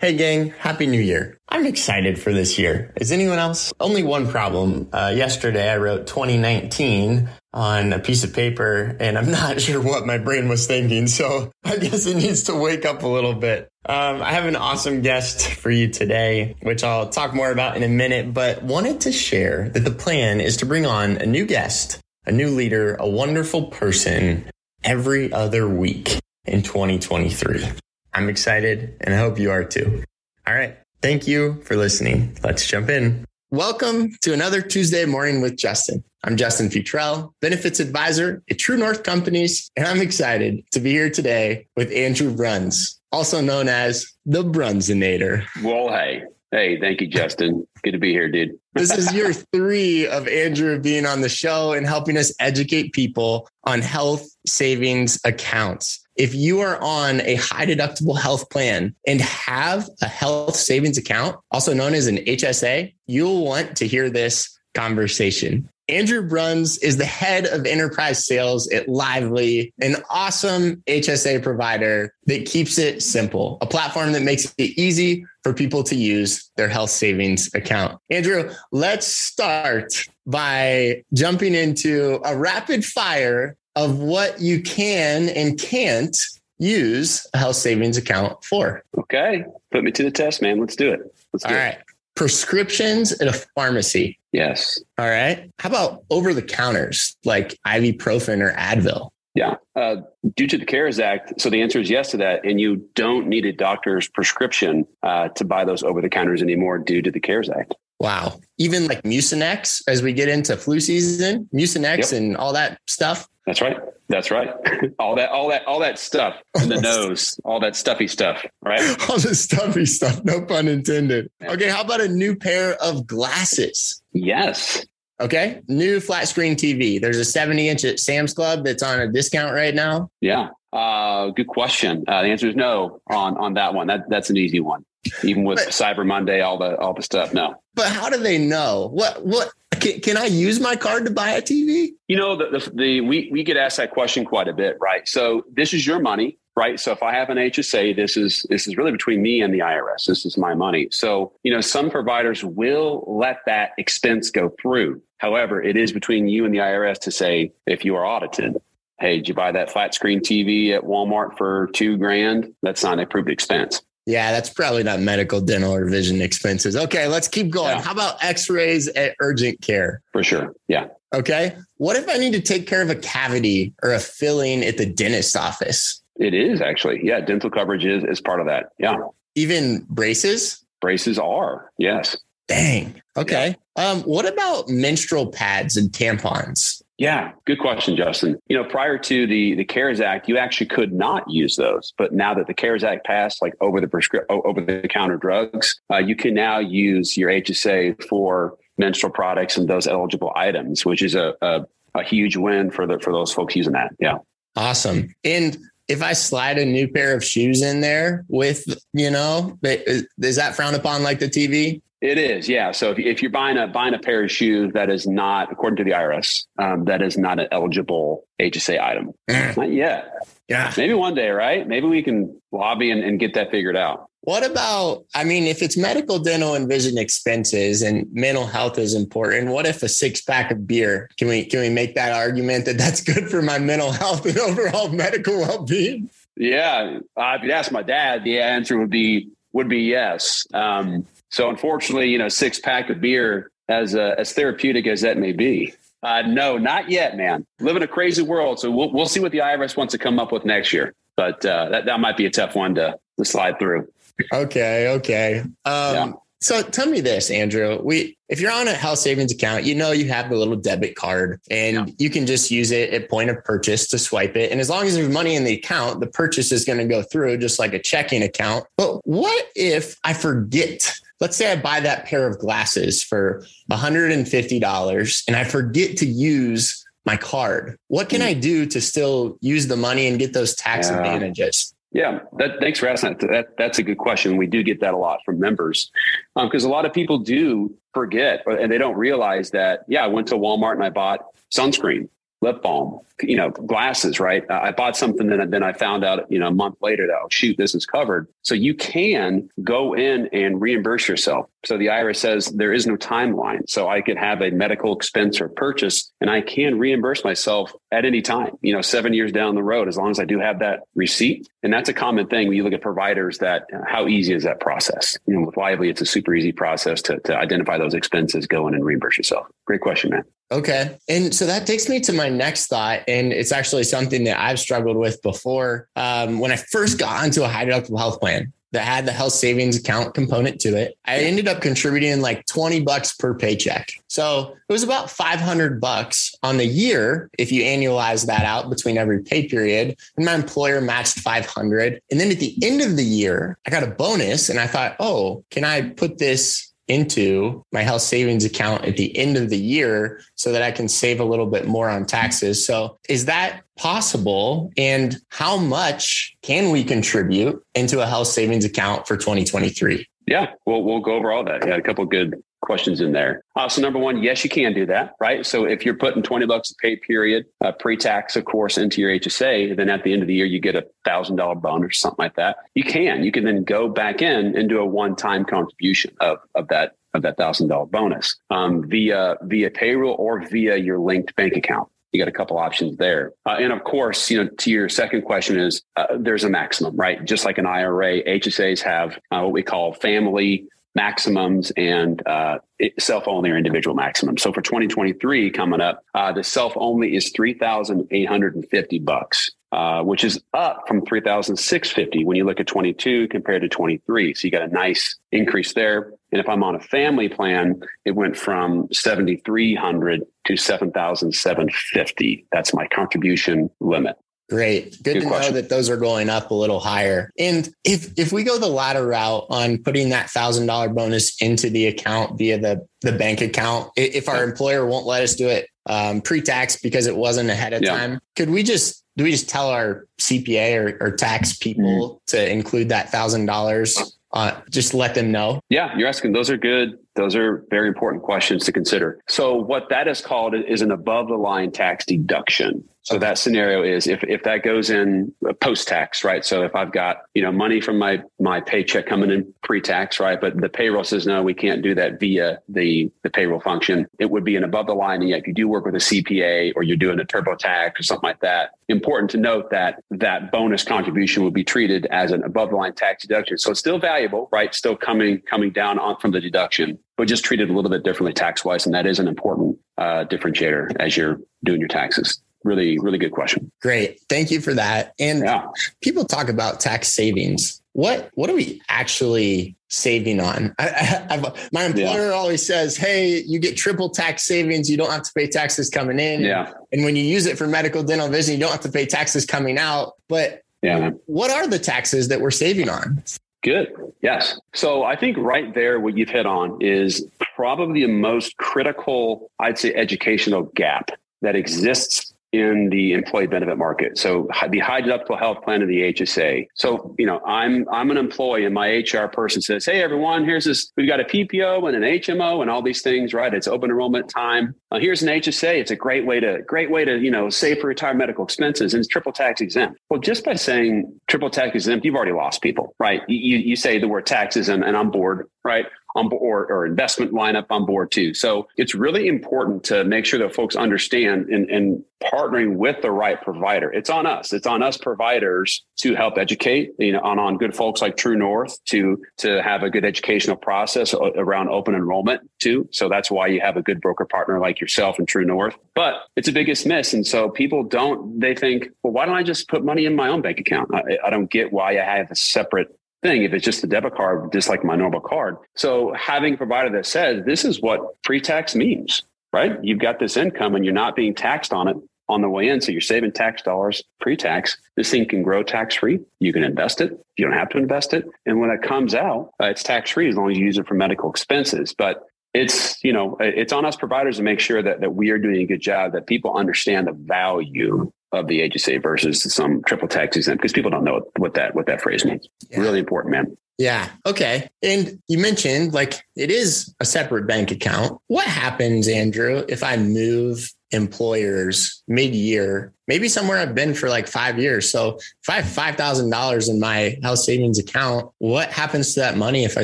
Hey gang, happy new year. I'm excited for this year. Is anyone else? Only one problem. Uh, yesterday I wrote 2019 on a piece of paper and I'm not sure what my brain was thinking. So I guess it needs to wake up a little bit. Um, I have an awesome guest for you today, which I'll talk more about in a minute, but wanted to share that the plan is to bring on a new guest, a new leader, a wonderful person every other week in 2023. I'm excited and I hope you are too. All right. Thank you for listening. Let's jump in. Welcome to another Tuesday morning with Justin. I'm Justin Futrell, benefits advisor at True North Companies, and I'm excited to be here today with Andrew Bruns, also known as the Brunzinator. Well, hey, hey, thank you, Justin. Good to be here, dude. this is year three of Andrew being on the show and helping us educate people on health savings accounts if you are on a high deductible health plan and have a health savings account, also known as an HSA, you'll want to hear this conversation. Andrew Bruns is the head of enterprise sales at Lively, an awesome HSA provider that keeps it simple, a platform that makes it easy for people to use their health savings account. Andrew, let's start by jumping into a rapid fire of what you can and can't use a health savings account for. Okay. Put me to the test, man. Let's do it. Let's do All right. It. Prescriptions at a pharmacy. Yes. All right. How about over the counters like ibuprofen or Advil? Yeah. Uh, due to the CARES Act, so the answer is yes to that. And you don't need a doctor's prescription uh, to buy those over the counters anymore due to the CARES Act. Wow. Even like Mucinex as we get into flu season, Mucinex yep. and all that stuff. That's right. That's right. all that, all that, all that stuff in the nose, all that stuffy stuff, right? all the stuffy stuff. No pun intended. Okay. How about a new pair of glasses? Yes. Okay. New flat screen TV. There's a 70 inch at Sam's Club that's on a discount right now. Yeah. Uh, good question. Uh, the answer is no on, on that one. That, that's an easy one even with but, Cyber Monday, all the all the stuff. No. But how do they know what what can, can I use my card to buy a TV? You know, the, the, the we we get asked that question quite a bit, right? So this is your money, right? So if I have an HSA, this is this is really between me and the IRS. This is my money. So you know, some providers will let that expense go through. However, it is between you and the IRS to say if you are audited. Hey, did you buy that flat screen TV at Walmart for two grand? That's not an approved expense. Yeah, that's probably not medical, dental, or vision expenses. Okay, let's keep going. Yeah. How about x rays at urgent care? For sure. Yeah. Okay. What if I need to take care of a cavity or a filling at the dentist's office? It is actually. Yeah. Dental coverage is, is part of that. Yeah. Even braces? Braces are. Yes. Dang. Okay. Yeah. Um, what about menstrual pads and tampons? Yeah, good question, Justin. You know, prior to the the CARES Act, you actually could not use those, but now that the CARES Act passed, like over the prescri- over the counter drugs, uh, you can now use your HSA for menstrual products and those eligible items, which is a, a, a huge win for the for those folks using that. Yeah, awesome. And if I slide a new pair of shoes in there with, you know, is that frowned upon like the TV? It is, yeah. So if, if you're buying a buying a pair of shoes that is not, according to the IRS, um, that is not an eligible HSA item. Mm. not yet. Yeah. Maybe one day, right? Maybe we can lobby and, and get that figured out. What about, I mean, if it's medical, dental, and vision expenses and mental health is important, what if a six pack of beer? Can we can we make that argument that that's good for my mental health and overall medical well being? Yeah, uh, if you ask my dad, the answer would be would be yes. Um, so unfortunately, you know, six pack of beer, as uh, as therapeutic as that may be, uh, no, not yet, man. Live in a crazy world, so we'll we'll see what the IRS wants to come up with next year. But uh, that that might be a tough one to to slide through. Okay, okay. Um, yeah. So tell me this, Andrew. We if you're on a health savings account, you know you have the little debit card and yeah. you can just use it at point of purchase to swipe it. And as long as there's money in the account, the purchase is going to go through just like a checking account. But what if I forget let's say I buy that pair of glasses for $150 and I forget to use my card. What can hmm. I do to still use the money and get those tax yeah. advantages? Yeah, that, thanks for asking that. that. That's a good question. We do get that a lot from members because um, a lot of people do forget and they don't realize that, yeah, I went to Walmart and I bought sunscreen lip balm, you know, glasses, right? I bought something and then I found out, you know, a month later that, oh, shoot, this is covered. So you can go in and reimburse yourself. So the IRS says there is no timeline. So I could have a medical expense or purchase and I can reimburse myself at any time, you know, seven years down the road, as long as I do have that receipt. And that's a common thing when you look at providers that uh, how easy is that process? You know, with Lively, it's a super easy process to, to identify those expenses, go in and reimburse yourself. Great question, man. Okay. And so that takes me to my next thought. And it's actually something that I've struggled with before. Um, when I first got onto a high deductible health plan that had the health savings account component to it, I ended up contributing like 20 bucks per paycheck. So it was about 500 bucks on the year if you annualize that out between every pay period. And my employer matched 500. And then at the end of the year, I got a bonus and I thought, oh, can I put this into my health savings account at the end of the year so that I can save a little bit more on taxes. So, is that possible? And how much can we contribute into a health savings account for 2023? Yeah, we'll, we'll go over all that. Yeah, a couple good questions in there. Uh, so number one, yes, you can do that, right? So if you're putting 20 bucks a pay period, uh, pre-tax, of course, into your HSA, then at the end of the year, you get a thousand dollar bonus or something like that. You can, you can then go back in and do a one-time contribution of, of that, of that thousand dollar bonus, um, via, via payroll or via your linked bank account you got a couple options there. Uh, and of course, you know, to your second question is uh, there's a maximum, right? Just like an IRA, HSAs have uh, what we call family maximums and uh, self only or individual maximums. So for 2023 coming up, uh, the self only is 3,850 bucks. Uh, which is up from 3,650 when you look at 22 compared to 23. So you got a nice increase there. And if I'm on a family plan, it went from 7,300 to 7,750. That's my contribution limit. Great. Good, Good to question. know that those are going up a little higher. And if if we go the latter route on putting that thousand dollar bonus into the account via the the bank account, if our employer won't let us do it um, pre-tax because it wasn't ahead of yeah. time, could we just do we just tell our CPA or, or tax people mm-hmm. to include that thousand dollars? Uh, just let them know. Yeah, you're asking. Those are good. Those are very important questions to consider. So, what that is called is an above the line tax deduction. So that scenario is if, if that goes in post tax, right? So if I've got, you know, money from my, my paycheck coming in pre tax, right? But the payroll says, no, we can't do that via the, the payroll function. It would be an above the line. And yet if you do work with a CPA or you're doing a TurboTax or something like that, important to note that that bonus contribution would be treated as an above the line tax deduction. So it's still valuable, right? Still coming, coming down on from the deduction, but just treated a little bit differently tax wise. And that is an important uh, differentiator as you're doing your taxes really, really good question. Great. Thank you for that. And yeah. people talk about tax savings. What what are we actually saving on? I, I, my employer yeah. always says, "Hey, you get triple tax savings. You don't have to pay taxes coming in. Yeah. And when you use it for medical, dental, vision, you don't have to pay taxes coming out." But yeah, what are the taxes that we're saving on? Good. Yes. So I think right there, what you've hit on is probably the most critical, I'd say, educational gap that exists in the employee benefit market. So the high deductible health plan of the HSA. So, you know, I'm I'm an employee and my HR person says, Hey everyone, here's this, we've got a PPO and an HMO and all these things, right? It's open enrollment time. Uh, here's an HSA. It's a great way to great way to, you know, save for retired medical expenses and it's triple tax exempt. Well, just by saying triple tax exempt, you've already lost people, right? You you say the word taxes and, and I'm bored, right? On board or investment lineup on board too. So it's really important to make sure that folks understand and, and partnering with the right provider. It's on us. It's on us providers to help educate, you know, on, on good folks like True North to, to have a good educational process around open enrollment too. So that's why you have a good broker partner like yourself and True North. But it's a biggest miss. And so people don't, they think, well, why don't I just put money in my own bank account? I, I don't get why I have a separate thing if it's just a debit card, just like my normal card. So having a provider that says this is what pre-tax means, right? You've got this income and you're not being taxed on it on the way in. So you're saving tax dollars pre-tax. This thing can grow tax-free. You can invest it. You don't have to invest it. And when it comes out, uh, it's tax-free as long as you use it for medical expenses. But it's you know it's on us providers to make sure that, that we are doing a good job that people understand the value of the HSA versus some triple tax exempt because people don't know what that what that phrase means. Yeah. Really important, man. Yeah. Okay. And you mentioned like it is a separate bank account. What happens, Andrew, if I move employers mid year, maybe somewhere I've been for like five years? So if I have $5,000 in my health savings account, what happens to that money if I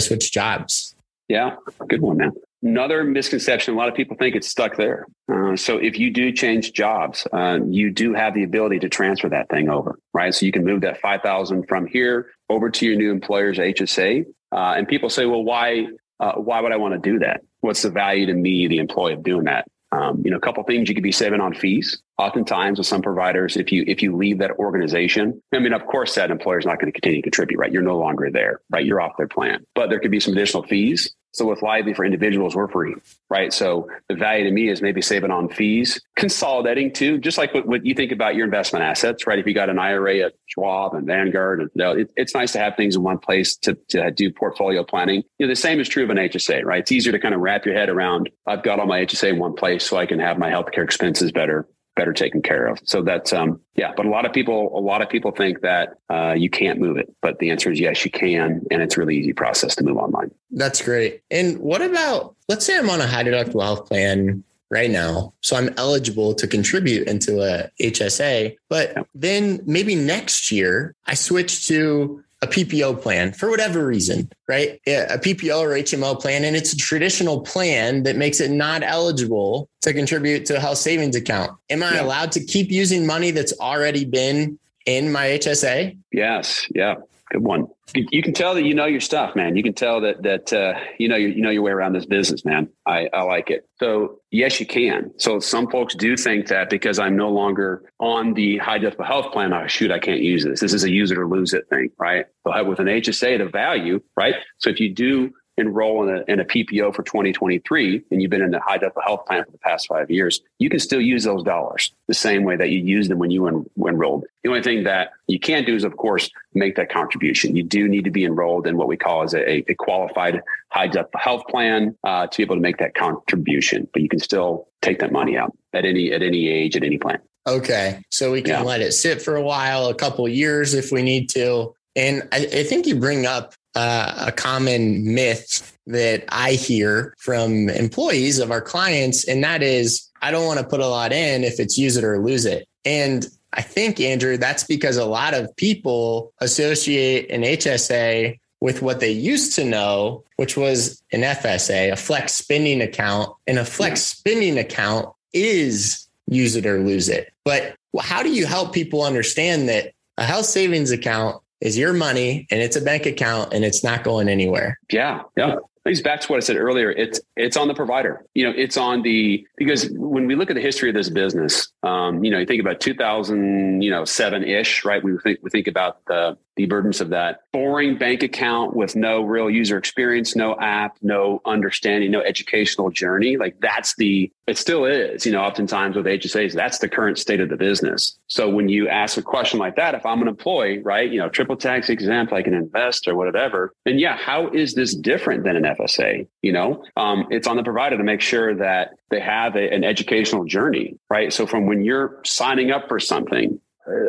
switch jobs? Yeah. Good one, man. Another misconception, a lot of people think it's stuck there. Uh, so if you do change jobs, uh, you do have the ability to transfer that thing over, right? So you can move that 5,000 from here over to your new employer's HSA. Uh, and people say, well, why, uh, why would I want to do that? What's the value to me, the employee of doing that? Um, you know, a couple things you could be saving on fees. Oftentimes, with some providers, if you if you leave that organization, I mean, of course, that employer is not going to continue to contribute, right? You're no longer there, right? You're off their plan, but there could be some additional fees so with Lively for individuals, we're free, right? So the value to me is maybe saving on fees, consolidating too, just like what, what you think about your investment assets, right? If you got an IRA at Schwab and Vanguard, and you know, it, it's nice to have things in one place to, to do portfolio planning. You know, the same is true of an HSA, right? It's easier to kind of wrap your head around, I've got all my HSA in one place so I can have my healthcare expenses better better taken care of. So that's um yeah, but a lot of people a lot of people think that uh, you can't move it, but the answer is yes, you can, and it's a really easy process to move online. That's great. And what about let's say I'm on a high deductible health plan right now. So I'm eligible to contribute into a HSA. But yeah. then maybe next year I switch to a PPO plan for whatever reason, right? A PPO or HMO plan, and it's a traditional plan that makes it not eligible to contribute to a health savings account. Am I yeah. allowed to keep using money that's already been in my HSA? Yes. Yeah. Good one. You can tell that you know your stuff, man. You can tell that that uh, you know you, you know your way around this business, man. I, I like it. So yes, you can. So some folks do think that because I'm no longer on the high deductible health plan, oh shoot, I can't use this. This is a use it or lose it thing, right? But with an HSA, the value, right? So if you do enroll in a, in a PPO for 2023 and you've been in the high deductible health plan for the past five years, you can still use those dollars the same way that you used them when you en- enrolled. The only thing that you can't do is, of course, make that contribution. You do need to be enrolled in what we call as a, a qualified high deductible health plan uh, to be able to make that contribution, but you can still take that money out at any at any age at any plan. Okay, so we can yeah. let it sit for a while, a couple years if we need to. And I, I think you bring up uh, a common myth that I hear from employees of our clients, and that is, I don't want to put a lot in if it's use it or lose it. And I think, Andrew, that's because a lot of people associate an HSA with what they used to know, which was an FSA, a flex spending account. And a flex spending account is use it or lose it. But how do you help people understand that a health savings account is your money and it's a bank account and it's not going anywhere. Yeah. Yeah. Brings back to what I said earlier. It's it's on the provider. You know, it's on the because when we look at the history of this business, um, you know, you think about 2000, you know, seven ish, right? We think we think about the the burdens of that boring bank account with no real user experience, no app, no understanding, no educational journey. Like that's the, it still is, you know, oftentimes with HSAs, that's the current state of the business. So when you ask a question like that, if I'm an employee, right, you know, triple tax exempt, like an investor, whatever, then yeah, how is this different than an FSA? You know, um, it's on the provider to make sure that they have a, an educational journey, right? So from when you're signing up for something,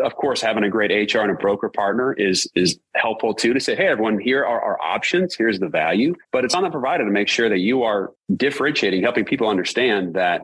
of course, having a great HR and a broker partner is is helpful too to say, hey, everyone, here are our options. Here's the value. But it's on the provider to make sure that you are differentiating, helping people understand that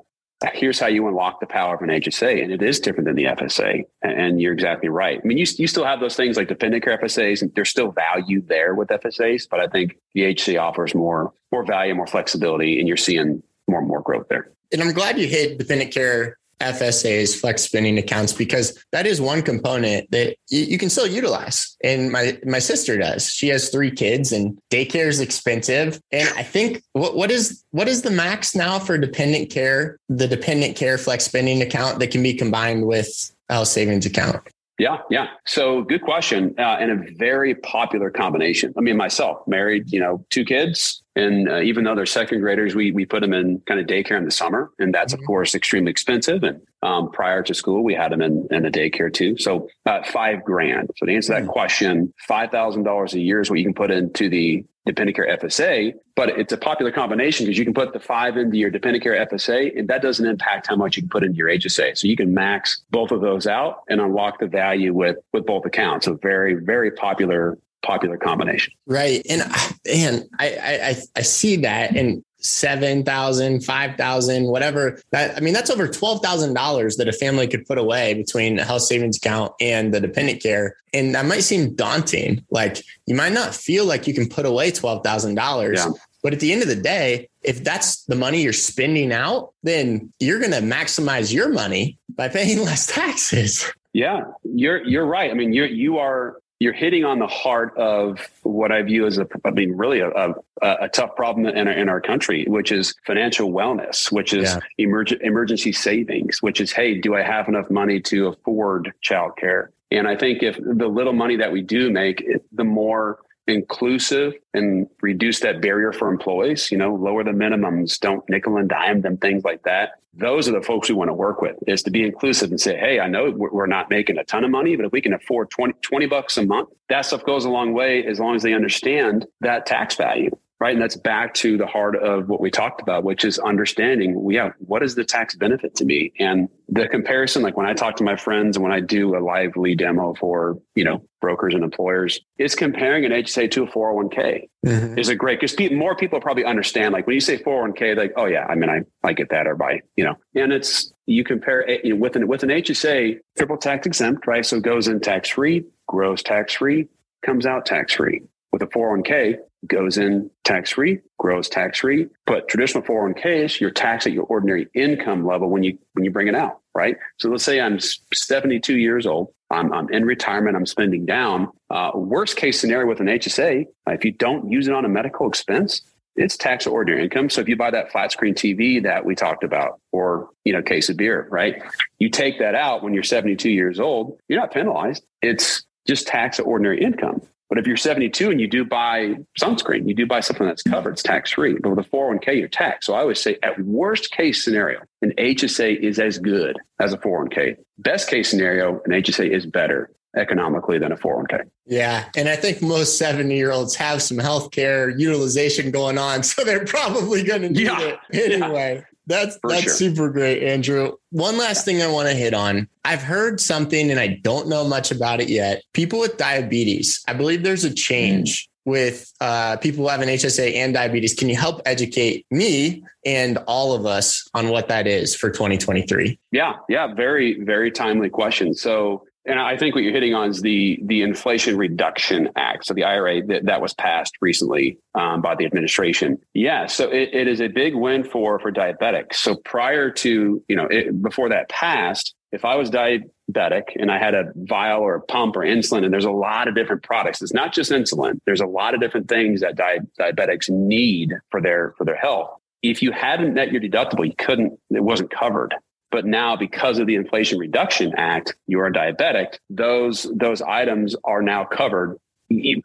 here's how you unlock the power of an HSA. And it is different than the FSA. And you're exactly right. I mean, you, you still have those things like dependent care FSAs, and there's still value there with FSAs, but I think the HSA offers more more value, more flexibility, and you're seeing more and more growth there. And I'm glad you hit dependent care FSAs, flex spending accounts, because that is one component that you, can still utilize. And my my sister does. She has three kids, and daycare is expensive. And I think what what is what is the max now for dependent care? The dependent care flex spending account that can be combined with a savings account. Yeah, yeah. So good question, uh, and a very popular combination. I mean, myself, married, you know, two kids, and uh, even though they're second graders, we we put them in kind of daycare in the summer, and that's mm-hmm. of course extremely expensive. And um, prior to school, we had them in, in the daycare too. So uh, five grand. So to answer that mm-hmm. question, five thousand dollars a year is what you can put into the dependent care FSA, but it's a popular combination because you can put the five into your dependent care FSA and that doesn't impact how much you can put into your HSA. So you can max both of those out and unlock the value with, with both accounts. So very, very popular popular combination. Right. And and I I I see that and 7,000, 5,000, whatever. That I mean, that's over $12,000 that a family could put away between a health savings account and the dependent care. And that might seem daunting. Like you might not feel like you can put away $12,000. Yeah. But at the end of the day, if that's the money you're spending out, then you're going to maximize your money by paying less taxes. Yeah, you're you're right. I mean, you're you are you're hitting on the heart of what I view as a, I mean, really a, a, a tough problem in our, in our country, which is financial wellness, which is yeah. emerg- emergency savings, which is, hey, do I have enough money to afford childcare? And I think if the little money that we do make, the more inclusive and reduce that barrier for employees, you know, lower the minimums, don't nickel and dime them, things like that. Those are the folks we want to work with is to be inclusive and say, Hey, I know we're not making a ton of money, but if we can afford 20, 20 bucks a month, that stuff goes a long way as long as they understand that tax value right? And that's back to the heart of what we talked about, which is understanding, yeah, what is the tax benefit to me? And the comparison, like when I talk to my friends and when I do a Lively demo for, you know, brokers and employers, is comparing an HSA to a 401k mm-hmm. is a great, because pe- more people probably understand, like when you say 401k, like, oh yeah, I mean, I, I get that or by, you know, and it's, you compare it you know, with an, with an HSA, triple tax exempt, right? So it goes in tax free, grows tax free, comes out tax free. With a 401k, goes in tax free, grows tax free. But traditional 401ks, you're taxed at your ordinary income level when you when you bring it out, right? So let's say I'm 72 years old. I'm, I'm in retirement. I'm spending down. Uh, worst case scenario with an HSA, if you don't use it on a medical expense, it's tax ordinary income. So if you buy that flat screen TV that we talked about, or you know, case of beer, right? You take that out when you're 72 years old. You're not penalized. It's just tax ordinary income. But if you're 72 and you do buy sunscreen, you do buy something that's covered, it's tax free. But with a 401k, you're taxed. So I always say, at worst case scenario, an HSA is as good as a 401k. Best case scenario, an HSA is better economically than a 401k. Yeah. And I think most 70 year olds have some healthcare utilization going on. So they're probably going to need yeah. it anyway. Yeah. That's For that's sure. super great, Andrew. One last thing I want to hit on. I've heard something and I don't know much about it yet. People with diabetes, I believe there's a change mm. with uh, people who have an HSA and diabetes. Can you help educate me and all of us on what that is for 2023? Yeah, yeah, very, very timely question. So and I think what you're hitting on is the the Inflation Reduction Act, so the IRA that, that was passed recently um, by the administration. Yeah, so it, it is a big win for for diabetics. So prior to you know it, before that passed, if I was diabetic and I had a vial or a pump or insulin, and there's a lot of different products. It's not just insulin. There's a lot of different things that di- diabetics need for their for their health. If you hadn't met your deductible, you couldn't. It wasn't covered. But now, because of the Inflation Reduction Act, you are diabetic. Those those items are now covered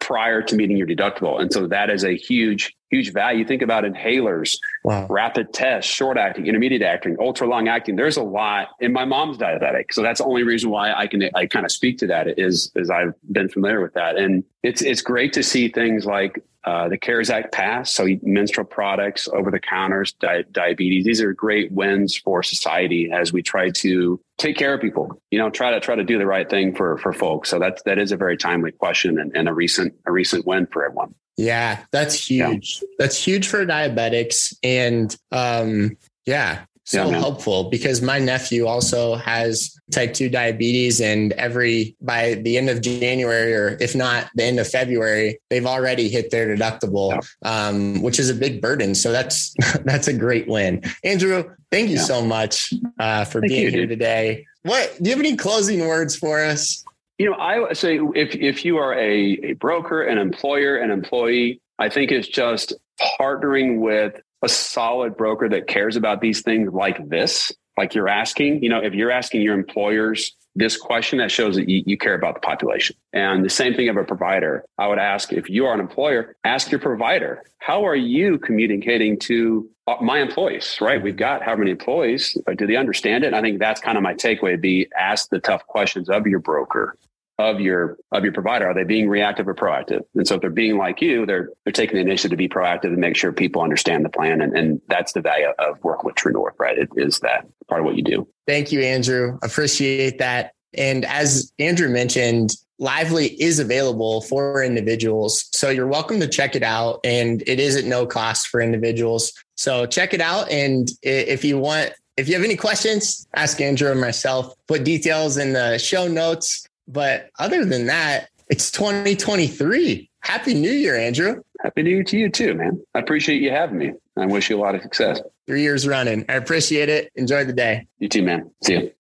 prior to meeting your deductible, and so that is a huge huge value. Think about inhalers, wow. rapid tests, short acting, intermediate acting, ultra long acting. There's a lot. And my mom's diabetic, so that's the only reason why I can I kind of speak to that is is I've been familiar with that, and it's it's great to see things like uh, the CARES Act passed, so menstrual products, over the counters, di- diabetes. These are great wins for society as we try to take care of people. You know, try to try to do the right thing for for folks. So that's that is a very timely question and, and a recent a recent win for everyone. Yeah, that's huge. Yeah. That's huge for diabetics, and um, yeah, so yeah, helpful because my nephew also has type 2 diabetes and every by the end of january or if not the end of february they've already hit their deductible yeah. um, which is a big burden so that's that's a great win andrew thank you yeah. so much uh, for thank being you, here dude. today what do you have any closing words for us you know i say if if you are a, a broker an employer an employee i think it's just partnering with a solid broker that cares about these things like this, like you're asking, you know, if you're asking your employers this question, that shows that you, you, care about the population. And the same thing of a provider. I would ask if you are an employer, ask your provider, how are you communicating to uh, my employees, right? We've got how many employees? Do they understand it? And I think that's kind of my takeaway be ask the tough questions of your broker of your of your provider. Are they being reactive or proactive? And so if they're being like you, they're they're taking the initiative to be proactive and make sure people understand the plan. And, and that's the value of working with True North, right? It is that part of what you do. Thank you, Andrew. Appreciate that. And as Andrew mentioned, Lively is available for individuals. So you're welcome to check it out. And it is at no cost for individuals. So check it out. And if you want, if you have any questions, ask Andrew or myself. Put details in the show notes. But other than that, it's 2023. Happy New Year, Andrew. Happy New Year to you too, man. I appreciate you having me. I wish you a lot of success. Three years running. I appreciate it. Enjoy the day. You too, man. See you.